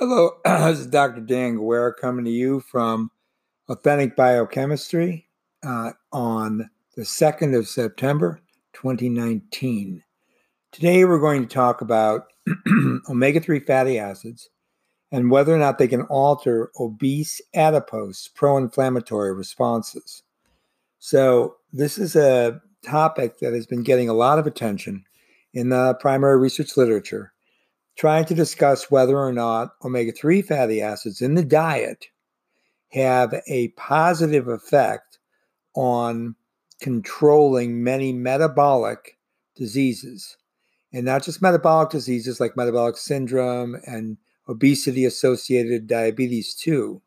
Hello, this is Dr. Dan Guerra coming to you from Authentic Biochemistry uh, on the 2nd of September 2019. Today we're going to talk about omega 3 fatty acids and whether or not they can alter obese adipose pro inflammatory responses. So, this is a topic that has been getting a lot of attention in the primary research literature trying to discuss whether or not omega 3 fatty acids in the diet have a positive effect on controlling many metabolic diseases. And not just metabolic diseases like metabolic syndrome and obesity associated diabetes, too,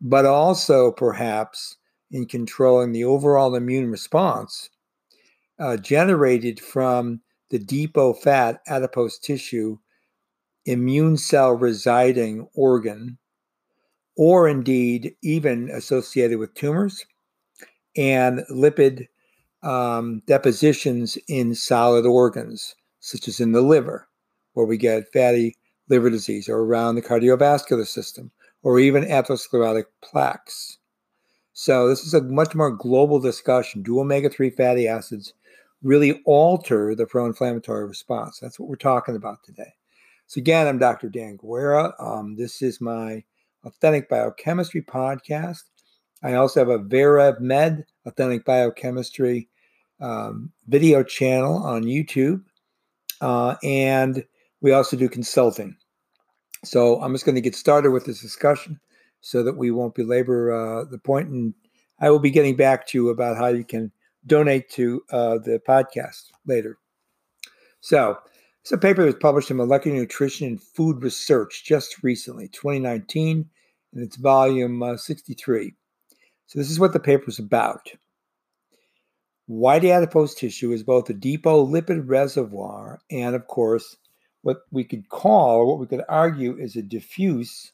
but also perhaps in controlling the overall immune response uh, generated from the depot fat adipose tissue immune cell residing organ, or indeed even associated with tumors and lipid um, depositions in solid organs, such as in the liver, where we get fatty liver disease, or around the cardiovascular system, or even atherosclerotic plaques. So, this is a much more global discussion. Do omega 3 fatty acids really alter the pro inflammatory response? That's what we're talking about today. So, again, I'm Dr. Dan Guerra. Um, this is my Authentic Biochemistry podcast. I also have a Verev Med Authentic Biochemistry um, video channel on YouTube. Uh, and we also do consulting. So, I'm just going to get started with this discussion so that we won't belabor uh, the point. And I will be getting back to you about how you can donate to uh, the podcast later. So, it's a paper that was published in Molecular Nutrition and Food Research just recently, 2019, and it's volume uh, 63. So, this is what the paper is about. White adipose tissue is both a depot lipid reservoir and, of course, what we could call, or what we could argue, is a diffuse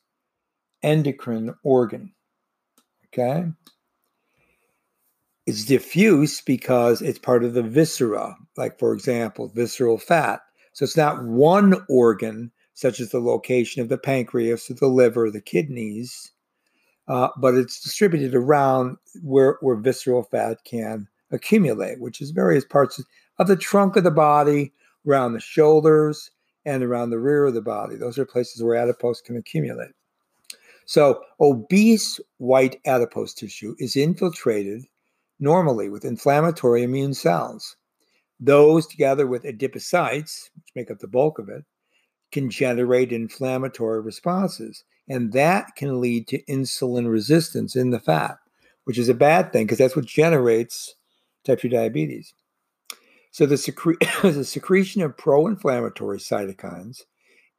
endocrine organ. Okay? It's diffuse because it's part of the viscera, like, for example, visceral fat so it's not one organ, such as the location of the pancreas or the liver, or the kidneys, uh, but it's distributed around where, where visceral fat can accumulate, which is various parts of the trunk of the body, around the shoulders, and around the rear of the body. Those are places where adipose can accumulate. So, obese white adipose tissue is infiltrated normally with inflammatory immune cells. Those, together with adipocytes, which make up the bulk of it, can generate inflammatory responses. And that can lead to insulin resistance in the fat, which is a bad thing because that's what generates type 2 diabetes. So the, secre- the secretion of pro inflammatory cytokines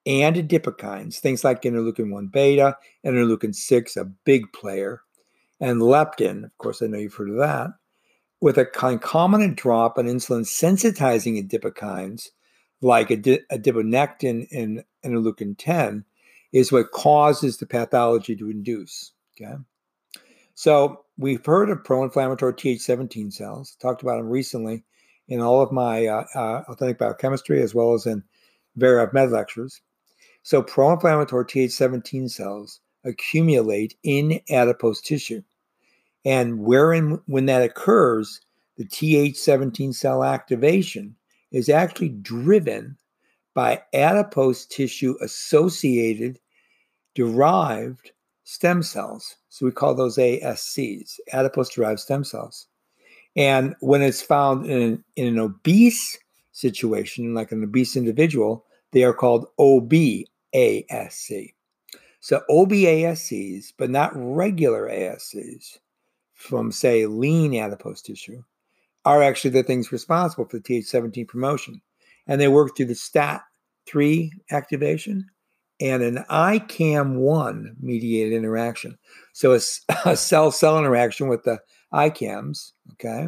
and adipokines, things like interleukin 1 beta, interleukin 6, a big player, and leptin, of course, I know you've heard of that, with a concomitant drop in insulin sensitizing adipokines like adiponectin and interleukin 10 is what causes the pathology to induce. Okay. So we've heard of pro-inflammatory Th17 cells, talked about them recently in all of my uh, uh, authentic biochemistry as well as in Verev Med lectures. So pro-inflammatory Th17 cells accumulate in adipose tissue. And wherein, when that occurs, the Th17 cell activation is actually driven by adipose tissue associated derived stem cells. So we call those ASCs, adipose derived stem cells. And when it's found in an, in an obese situation, like an obese individual, they are called OBASC. So OBASCs, but not regular ASCs, from, say, lean adipose tissue are actually the things responsible for the Th17 promotion. And they work through the STAT3 activation and an ICAM1 mediated interaction. So a cell cell interaction with the ICAMs, okay?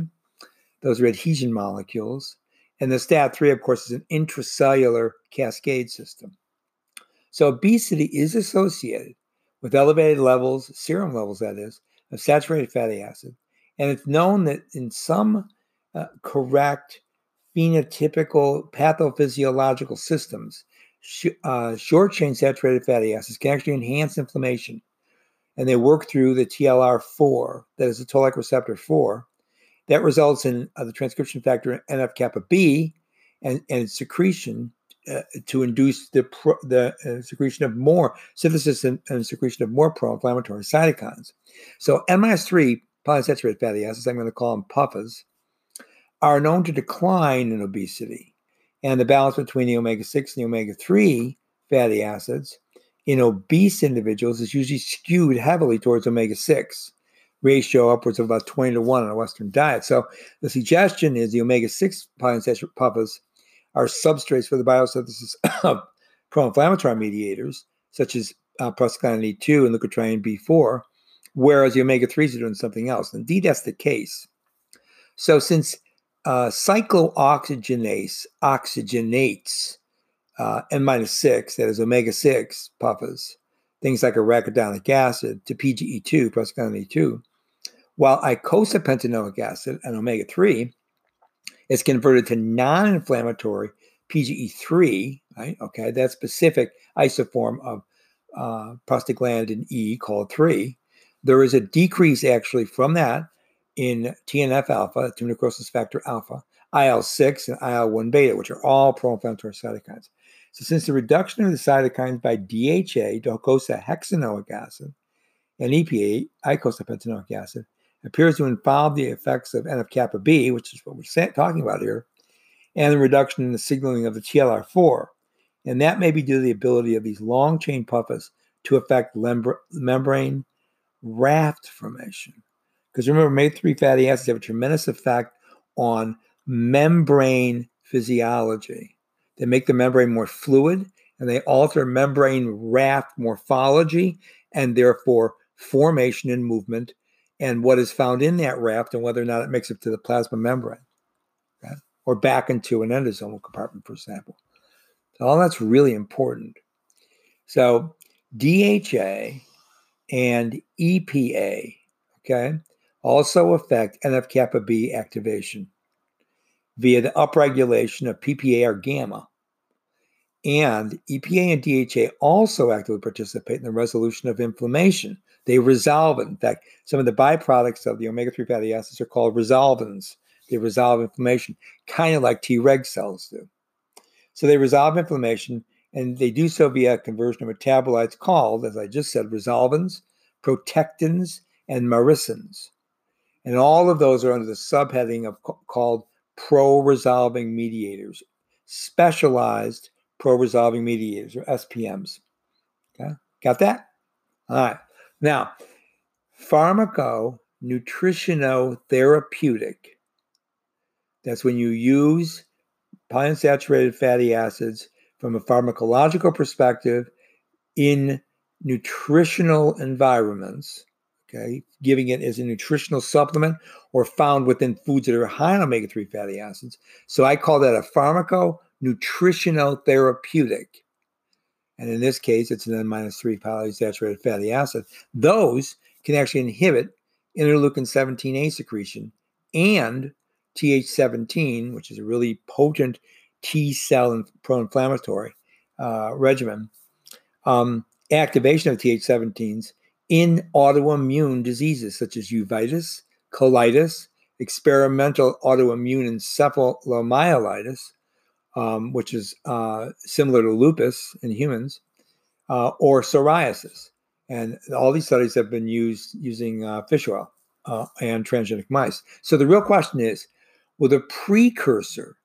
Those are adhesion molecules. And the STAT3, of course, is an intracellular cascade system. So obesity is associated with elevated levels, serum levels, that is, of saturated fatty acid. And it's known that in some uh, correct phenotypical pathophysiological systems, sh- uh, short chain saturated fatty acids can actually enhance inflammation. And they work through the TLR4, that is the toll like receptor 4. That results in uh, the transcription factor NF kappa B and, and secretion uh, to induce the pro, the uh, secretion of more synthesis and, and secretion of more pro-inflammatory cytokines. So N-3 polyunsaturated fatty acids, I'm going to call them PUFAs, are known to decline in obesity. And the balance between the omega 6 and the omega 3 fatty acids in obese individuals is usually skewed heavily towards omega 6 ratio upwards of about 20 to 1 on a Western diet. So the suggestion is the omega 6 polyunsaturated PUFAs are substrates for the biosynthesis of pro-inflammatory mediators, such as uh, prostaglandin E2 and leukotriene B4, whereas the omega-3s are doing something else. Indeed, that's the case. So since uh, cyclooxygenase oxygenates uh, N-6, that is omega-6 PUFAs things like arachidonic acid, to PGE2, prostaglandin E2, while icosapentaenoic acid and omega-3 it's converted to non inflammatory PGE3, right? Okay, that specific isoform of uh, prostaglandin E called 3. There is a decrease actually from that in TNF alpha, tumor necrosis factor alpha, IL 6, and IL 1 beta, which are all pro inflammatory cytokines. So, since the reduction of the cytokines by DHA, docosahexaenoic acid, and EPA, eicosapentaenoic acid, appears to involve the effects of NF kappa B, which is what we're talking about here, and the reduction in the signaling of the TLR4. And that may be due to the ability of these long chain PUFAs to affect lembra- membrane raft formation. Because remember, omega 3 fatty acids have a tremendous effect on membrane physiology. They make the membrane more fluid and they alter membrane raft morphology and therefore formation and movement and what is found in that raft and whether or not it makes it to the plasma membrane or back into an endosomal compartment, for example. So all that's really important. So DHA and EPA, okay, also affect NF kappa B activation via the upregulation of PPAR gamma. And EPA and DHA also actively participate in the resolution of inflammation they resolve it. In fact, some of the byproducts of the omega 3 fatty acids are called resolvins. They resolve inflammation, kind of like Treg cells do. So they resolve inflammation, and they do so via conversion of metabolites called, as I just said, resolvins, protectins, and maresins. And all of those are under the subheading of called pro-resolving mediators, specialized pro-resolving mediators or SPMs. Okay, got that? All right. Now, pharmaconutritionotherapeutic, that's when you use polyunsaturated fatty acids from a pharmacological perspective in nutritional environments, okay, giving it as a nutritional supplement or found within foods that are high in omega 3 fatty acids. So I call that a pharmaconutritionotherapeutic and in this case, it's an N minus 3 polyunsaturated fatty acid, those can actually inhibit interleukin 17A secretion and Th17, which is a really potent T cell pro inflammatory uh, regimen, um, activation of Th17s in autoimmune diseases such as uveitis, colitis, experimental autoimmune encephalomyelitis, um, which is uh, similar to lupus in humans, uh, or psoriasis. And all these studies have been used using uh, fish oil uh, and transgenic mice. So the real question is will the precursor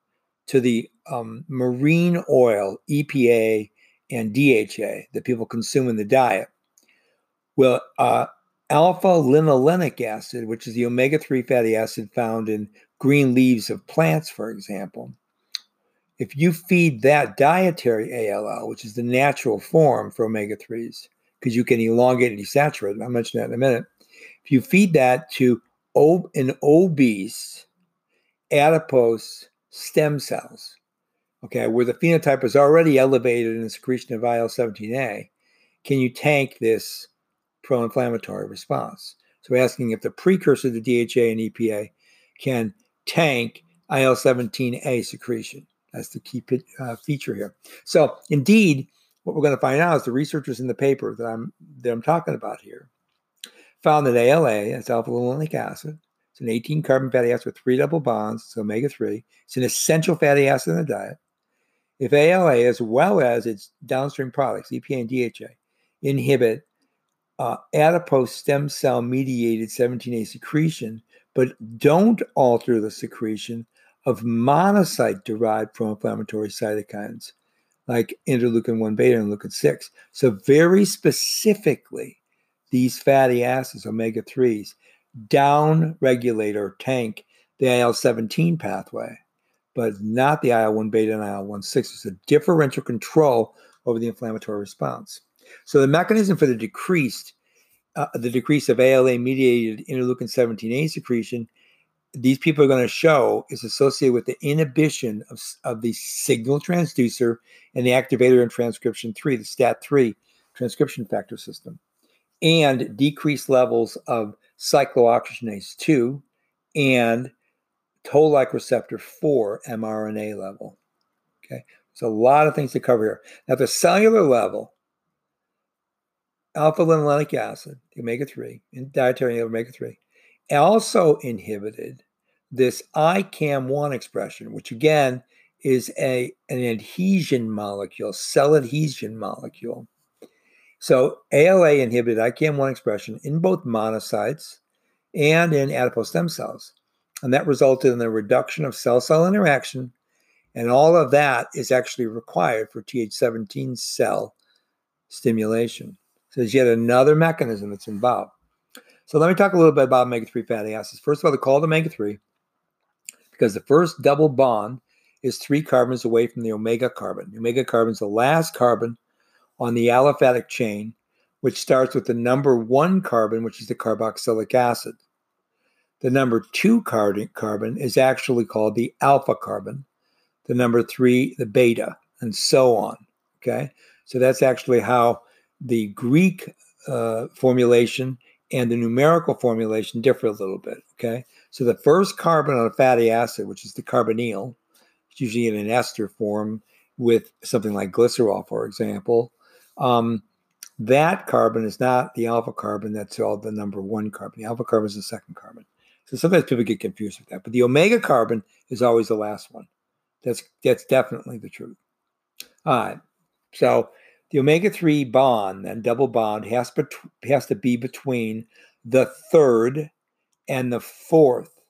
to the um, marine oil, EPA, and DHA that people consume in the diet, will uh, alpha linolenic acid, which is the omega 3 fatty acid found in green leaves of plants, for example, if you feed that dietary ALA, which is the natural form for omega 3s, because you can elongate and desaturate, I'll mention that in a minute. If you feed that to an obese adipose stem cells, okay, where the phenotype is already elevated in the secretion of IL 17A, can you tank this pro inflammatory response? So, asking if the precursor to DHA and EPA can tank IL 17A secretion. That's the key uh, feature here. So, indeed, what we're going to find out is the researchers in the paper that I'm that I'm talking about here found that ALA, that's alpha linolenic acid, it's an 18 carbon fatty acid with three double bonds, it's omega 3. It's an essential fatty acid in the diet. If ALA, as well as its downstream products, EPA and DHA, inhibit uh, adipose stem cell mediated 17A secretion, but don't alter the secretion of monocyte derived pro inflammatory cytokines like interleukin 1 beta and interleukin 6. So, very specifically, these fatty acids, omega 3s, down regulate or tank the IL 17 pathway, but not the IL 1 beta and IL 1 6. It's a differential control over the inflammatory response. So, the mechanism for the decreased uh, the decrease of ALA mediated interleukin 17A secretion these people are going to show is associated with the inhibition of, of the signal transducer and the activator in transcription 3, the STAT3 transcription factor system, and decreased levels of cyclooxygenase 2 and toll like receptor 4 mRNA level. Okay, so a lot of things to cover here. At the cellular level, alpha linolenic acid, omega 3, and dietary omega 3, also inhibited this ICAM1 expression, which again is a, an adhesion molecule, cell adhesion molecule. So ALA inhibited ICAM1 expression in both monocytes and in adipose stem cells. And that resulted in the reduction of cell cell interaction. And all of that is actually required for Th17 cell stimulation. So there's yet another mechanism that's involved. So let me talk a little bit about omega 3 fatty acids. First of all, they're called omega 3 because the first double bond is three carbons away from the omega carbon. The omega carbon is the last carbon on the aliphatic chain, which starts with the number one carbon, which is the carboxylic acid. The number two carbon is actually called the alpha carbon, the number three, the beta, and so on. Okay, so that's actually how the Greek uh, formulation and the numerical formulation differ a little bit. Okay, so the first carbon on a fatty acid, which is the carbonyl, it's usually in an ester form with something like glycerol, for example. Um, that carbon is not the alpha carbon that's all the number one carbon. The alpha carbon is the second carbon. So sometimes people get confused with that. But the omega carbon is always the last one. That's that's definitely the truth. All right. So the omega 3 bond, and double bond, has, bet- has to be between the third and the fourth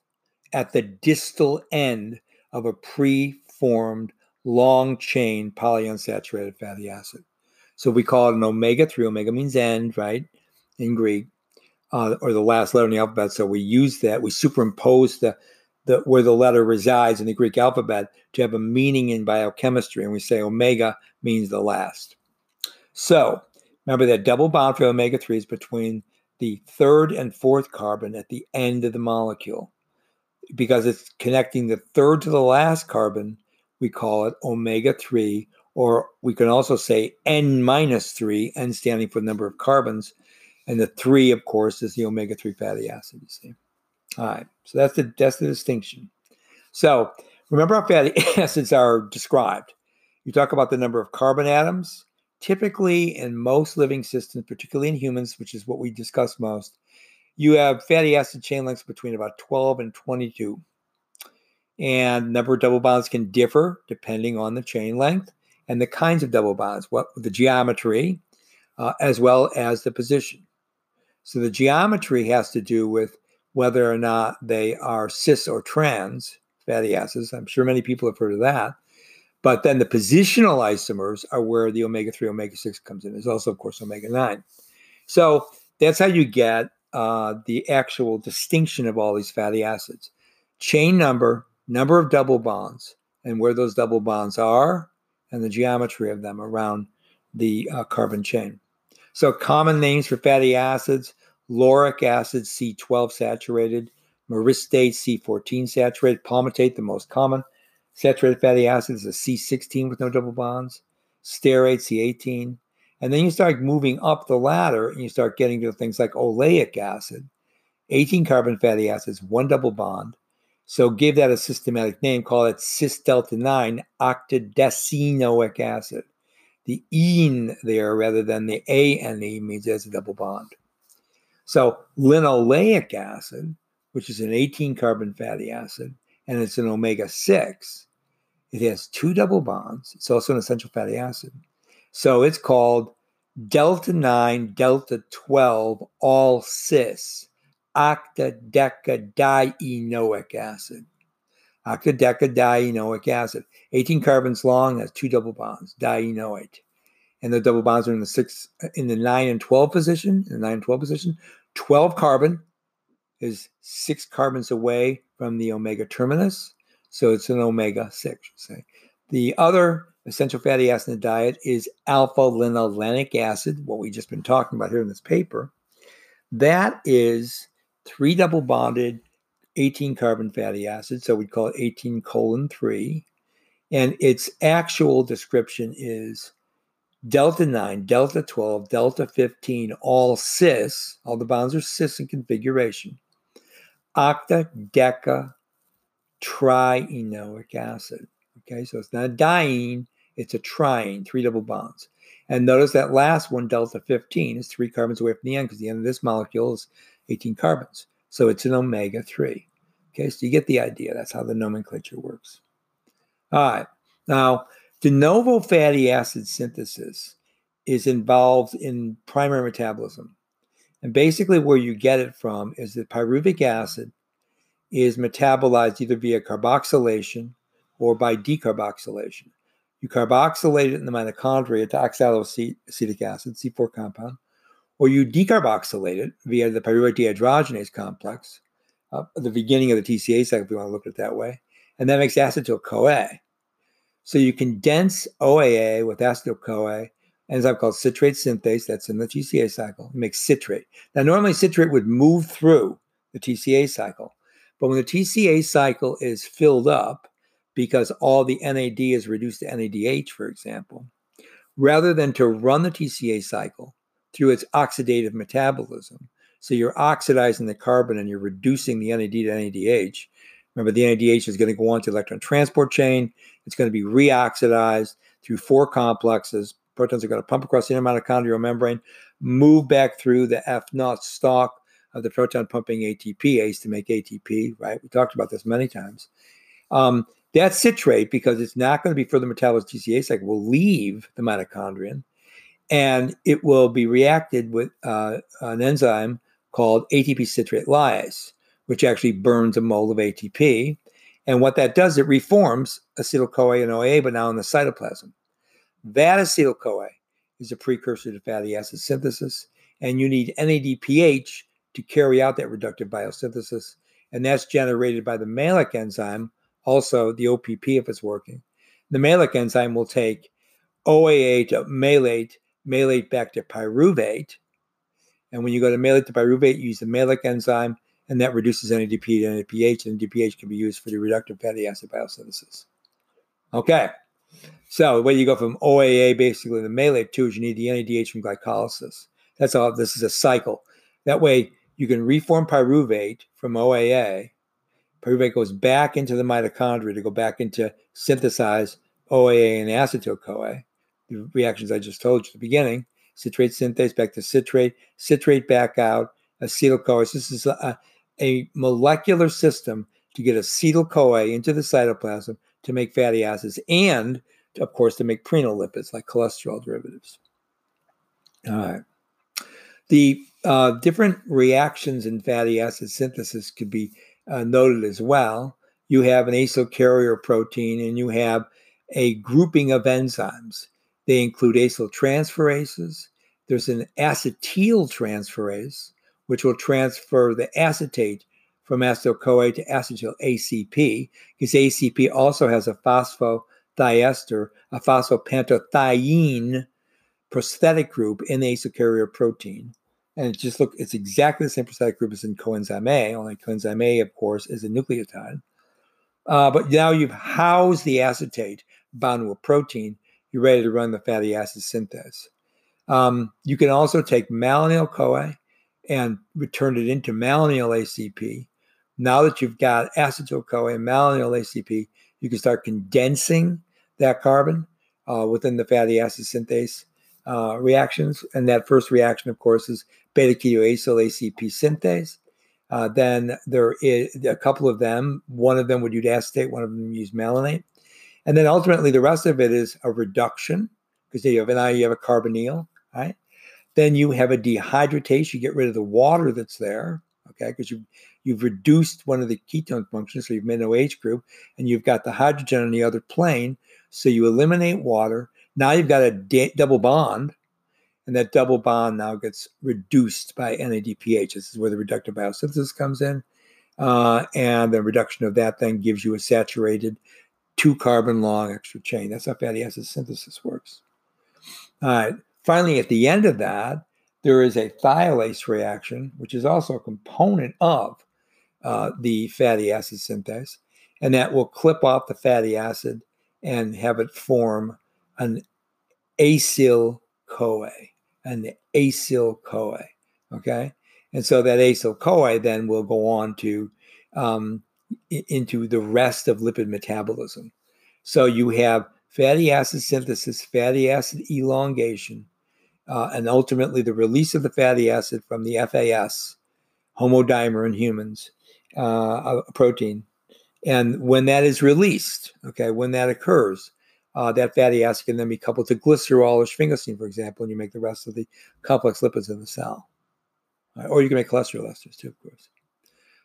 at the distal end of a preformed long chain polyunsaturated fatty acid. So we call it an omega 3. Omega means end, right, in Greek, uh, or the last letter in the alphabet. So we use that, we superimpose the, the where the letter resides in the Greek alphabet to have a meaning in biochemistry. And we say omega means the last. So remember that double bond for omega 3 is between the third and fourth carbon at the end of the molecule. Because it's connecting the third to the last carbon, we call it omega 3, or we can also say N minus 3, N standing for the number of carbons. And the 3, of course, is the omega 3 fatty acid, you see. All right, so that's the, that's the distinction. So remember how fatty acids are described. You talk about the number of carbon atoms, typically in most living systems, particularly in humans, which is what we discuss most, you have fatty acid chain lengths between about 12 and 22. And number of double bonds can differ depending on the chain length and the kinds of double bonds, what the geometry, uh, as well as the position. So the geometry has to do with whether or not they are cis or trans fatty acids. I'm sure many people have heard of that. But then the positional isomers are where the omega 3, omega 6 comes in. There's also, of course, omega 9. So that's how you get uh, the actual distinction of all these fatty acids chain number, number of double bonds, and where those double bonds are, and the geometry of them around the uh, carbon chain. So, common names for fatty acids lauric acid, C12 saturated, myristate, C14 saturated, palmitate, the most common. Saturated fatty acids is a C16 with no double bonds, stearate C18. And then you start moving up the ladder and you start getting to things like oleic acid, 18 carbon fatty acids, one double bond, So give that a systematic name, call it cis delta 9 octadecenoic acid. The ene there rather than the a and ane means it has a double bond. So linoleic acid, which is an 18 carbon fatty acid, and it's an omega 6, it has two double bonds. It's also an essential fatty acid. So it's called delta 9, delta 12, all cis, octadecadienoic acid. Octadecadienoic acid. 18 carbons long, has two double bonds, dienoate. And the double bonds are in the six, in the 9 and 12 position, in the 9 and 12 position. 12 carbon is six carbons away from the omega terminus. So it's an omega 6, say. The other essential fatty acid in the diet is alpha linolenic acid, what we've just been talking about here in this paper. That is three double bonded 18 carbon fatty acid. So we'd call it 18 colon 3. And its actual description is delta 9, delta 12, delta 15, all cis, all the bonds are cis in configuration, octa, deca, trienoic acid. Okay, so it's not a diene, it's a triene, three double bonds. And notice that last one, delta 15, is three carbons away from the end because the end of this molecule is 18 carbons. So it's an omega 3. Okay, so you get the idea. That's how the nomenclature works. All right. Now, de novo fatty acid synthesis is involved in primary metabolism. And basically, where you get it from is that pyruvic acid is metabolized either via carboxylation or by decarboxylation. You carboxylate it in the mitochondria to oxaloacetic acid, C4 compound, or you decarboxylate it via the pyruvate dehydrogenase complex, uh, the beginning of the TCA cycle, if you want to look at it that way, and that makes acetyl CoA. So you condense OAA with acetyl CoA, enzyme called citrate synthase that's in the TCA cycle. Makes citrate. Now, normally citrate would move through the TCA cycle, but when the TCA cycle is filled up, because all the NAD is reduced to NADH, for example, rather than to run the TCA cycle through its oxidative metabolism. So you're oxidizing the carbon and you're reducing the NAD to NADH. Remember, the NADH is going to go on to the electron transport chain. It's going to be reoxidized through four complexes. Protons are going to pump across the inner mitochondrial membrane, move back through the F naught stalk of the proton pumping ATPase to make ATP, right? We talked about this many times. Um, that citrate, because it's not going to be further metabolized TCA cycle, will leave the mitochondrion and it will be reacted with uh, an enzyme called ATP citrate lyase, which actually burns a mole of ATP. And what that does, it reforms acetyl CoA and OA, but now in the cytoplasm. That acetyl CoA is a precursor to fatty acid synthesis, and you need NADPH to carry out that reductive biosynthesis. And that's generated by the malic enzyme, also the OPP if it's working. The malic enzyme will take OAA to uh, malate, malate back to pyruvate. And when you go to malate to pyruvate, you use the malic enzyme, and that reduces NADP to NADPH, and NADPH can be used for the reductive fatty acid biosynthesis. Okay, so the way you go from OAA basically to malate to is you need the NADH from glycolysis. That's all. This is a cycle. That way you can reform pyruvate from OAA Pyruvate goes back into the mitochondria to go back into synthesize OAA and acetyl CoA. The reactions I just told you at the beginning citrate synthase back to citrate, citrate back out, acetyl CoA. This is a, a molecular system to get acetyl CoA into the cytoplasm to make fatty acids and, of course, to make lipids like cholesterol derivatives. All right. The uh, different reactions in fatty acid synthesis could be uh, noted as well. You have an acyl carrier protein and you have a grouping of enzymes. They include acyl transferases. There's an acetyl transferase, which will transfer the acetate from acetyl CoA to acetyl ACP, because ACP also has a phosphodiester, a phosphopantetheine prosthetic group in the acyl carrier protein. And it just look, it's exactly the same prosthetic group as in coenzyme A, only coenzyme A, of course, is a nucleotide. Uh, but now you've housed the acetate bound to a protein, you're ready to run the fatty acid synthase. Um, you can also take malonyl CoA and return it into malonyl ACP, Now that you've got acetyl CoA and malonyl ACP, you can start condensing that carbon uh, within the fatty acid synthase uh, reactions. And that first reaction, of course, is beta ketoacyl ACP synthase. Uh, then there is a couple of them. One of them would use acetate, one of them use malonate. And then ultimately, the rest of it is a reduction because you have an now you have a carbonyl, right? Then you have a dehydratase. You get rid of the water that's there, okay? Because you you've reduced one of the ketone functions, so you've made an OH group, and you've got the hydrogen on the other plane. So you eliminate water. Now you've got a d- double bond, and that double bond now gets reduced by NADPH. This is where the reductive biosynthesis comes in. Uh, and the reduction of that then gives you a saturated two carbon long extra chain. That's how fatty acid synthesis works. All right. Finally, at the end of that, there is a thiolase reaction, which is also a component of uh, the fatty acid synthase, and that will clip off the fatty acid and have it form an acyl CoA, an acyl CoA. Okay, and so that acyl CoA then will go on to um, into the rest of lipid metabolism. So you have fatty acid synthesis, fatty acid elongation, uh, and ultimately the release of the fatty acid from the FAS, homodimer in humans, uh, a protein. And when that is released, okay, when that occurs, uh, that fatty acid can then be coupled to glycerol or sphingosine, for example, and you make the rest of the complex lipids in the cell. Right? Or you can make cholesterol esters too, of course.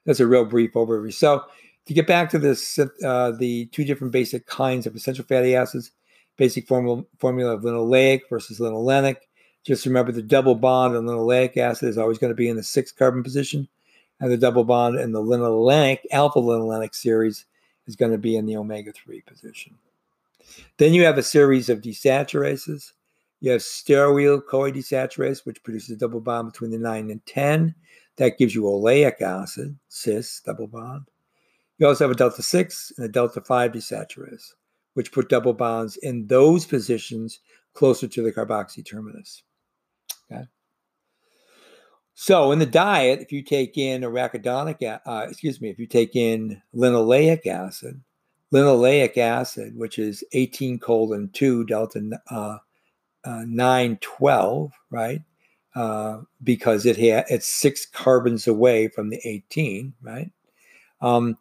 That's a real brief overview. So to get back to this, uh, the two different basic kinds of essential fatty acids, basic formula, formula of linoleic versus linolenic. Just remember the double bond in linoleic acid is always going to be in the six carbon position and the double bond in the linolenic, alpha linolenic series is going to be in the omega 3 position. Then you have a series of desaturases. You have stearoyl CoA desaturase, which produces a double bond between the 9 and 10. That gives you oleic acid, cis, double bond. You also have a delta 6 and a delta 5 desaturase, which put double bonds in those positions closer to the carboxy terminus. Okay. So in the diet, if you take in arachidonic, uh, excuse me, if you take in linoleic acid, linoleic acid, which is 18 colon 2 delta uh, uh, 912, right? Uh, because it ha- it's six carbons away from the 18, right? Um,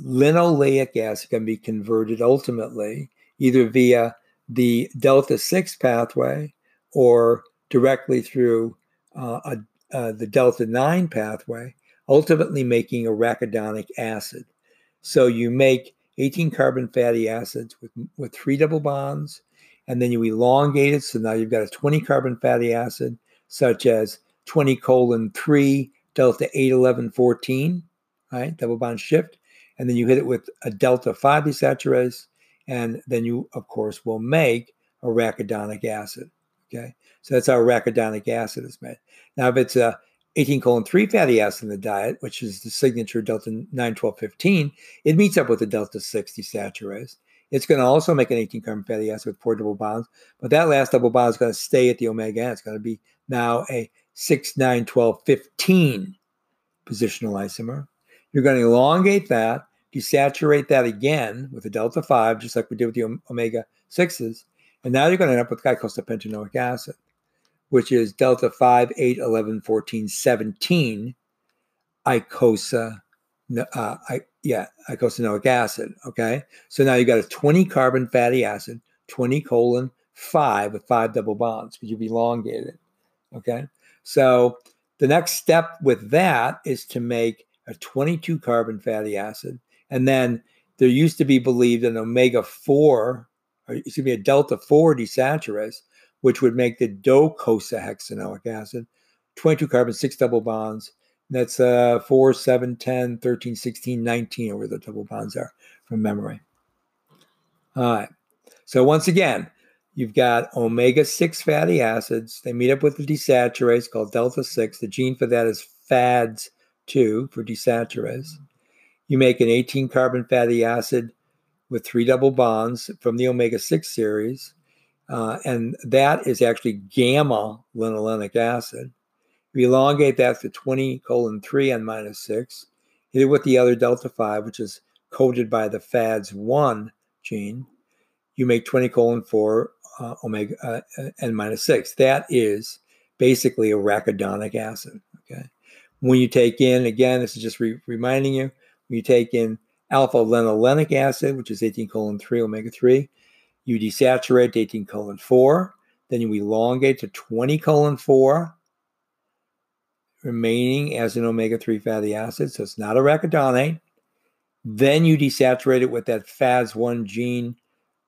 linoleic acid can be converted ultimately either via the delta 6 pathway or directly through uh, a uh, the delta 9 pathway, ultimately making arachidonic acid. So you make 18 carbon fatty acids with, with three double bonds, and then you elongate it. So now you've got a 20 carbon fatty acid, such as 20 colon 3 delta 8 11 14, right? Double bond shift. And then you hit it with a delta 5 desaturase, and then you, of course, will make arachidonic acid. Okay. So that's how arachidonic acid is made. Now, if it's a 18 colon 3 fatty acid in the diet, which is the signature delta 9, 12, 15, it meets up with the delta 6 desaturase. It's going to also make an 18 carbon fatty acid with four double bonds, but that last double bond is going to stay at the omega end. It's going to be now a 6, 9, 12, 15 positional isomer. You're going to elongate that, desaturate that again with a delta 5, just like we did with the omega 6s, and now you're going to end up with icosapentaenoic acid which is delta 5, 8, 11, 14, 17 icosa, uh, I, yeah, eicosanoic acid. Okay. So now you've got a 20 carbon fatty acid, 20 colon 5 with five double bonds because you've elongated. it. Okay. So the next step with that is to make a 22 carbon fatty acid. And then there used to be believed an omega 4, or excuse me, a delta 4 desaturase which would make the docosahexaenoic acid, 22 carbon, six double bonds. That's uh, 4, 7, 10, 13, 16, 19, or where the double bonds are from memory. All right. So once again, you've got omega 6 fatty acids. They meet up with the desaturase called delta 6. The gene for that is FADS2 for desaturase. You make an 18 carbon fatty acid with three double bonds from the omega 6 series. Uh, and that is actually gamma linolenic acid. We elongate that to 20 colon 3 n minus 6, hit it with the other delta 5, which is coded by the FADS1 gene, you make 20 colon 4 uh, omega uh, uh, n minus 6. That is basically a arachidonic acid. Okay. When you take in, again, this is just re- reminding you, when you take in alpha linolenic acid, which is 18 colon 3 omega 3, you desaturate to 18 colon 4, then you elongate to 20 colon 4, remaining as an omega 3 fatty acid. So it's not arachidonate. Then you desaturate it with that FADS1 gene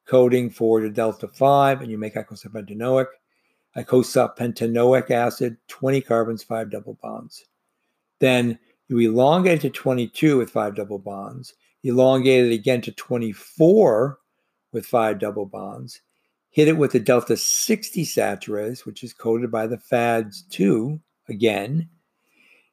coding for the delta 5, and you make icosapentaenoic, icosapentaenoic acid, 20 carbons, 5 double bonds. Then you elongate it to 22 with 5 double bonds, elongate it again to 24 with 5 double bonds, hit it with the delta 60 desaturase, which is coded by the FADS2 again,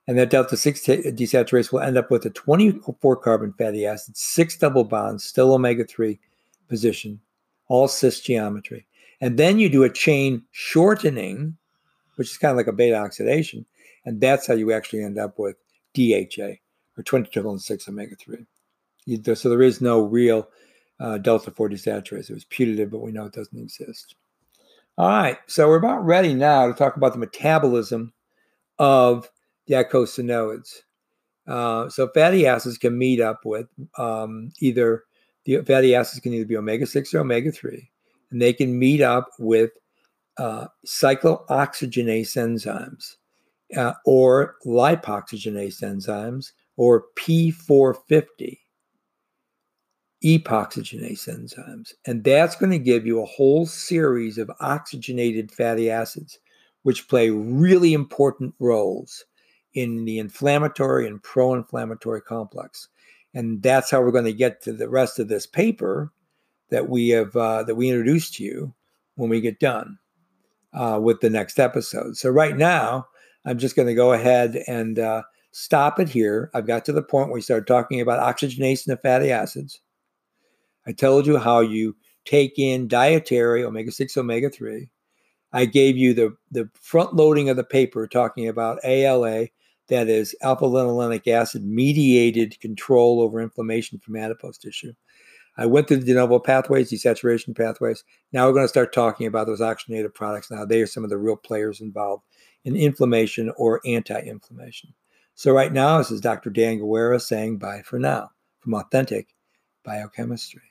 and that delta 6 desaturase will end up with a 24 carbon fatty acid, six double bonds, still omega 3 position, all cis geometry. And then you do a chain shortening, which is kind of like a beta oxidation. And that's how you actually end up with DHA or 22 6 omega 3. So there is no real uh, delta 4 desaturase. It was putative, but we know it doesn't exist. All right, so we're about ready now to talk about the metabolism of the eicosanoids. Uh, so fatty acids can meet up with um, either the fatty acids can either be omega 6 or omega 3, and they can meet up with uh, cyclooxygenase enzymes uh, or lipoxygenase enzymes or P450 epoxygenase enzymes. And that's going to give you a whole series of oxygenated fatty acids, which play really important roles in the inflammatory and pro inflammatory complex and that's how we're going to get to the rest of this paper that we have uh, that we introduced to you when we get done uh, with the next episode. So right now, I'm just going to go ahead and uh, stop it here. I've got to the point where we started talking about oxygenation of fatty acids. I told you how you take in dietary omega six, omega three. I gave you the the front loading of the paper talking about ALA that is alpha linolenic acid mediated control over inflammation from adipose tissue. I went through the de novo pathways, desaturation pathways. Now we're going to start talking about those oxygenated products. Now they are some of the real players involved in inflammation or anti-inflammation. So right now, this is Dr. Dan Guerra saying bye for now from Authentic Biochemistry.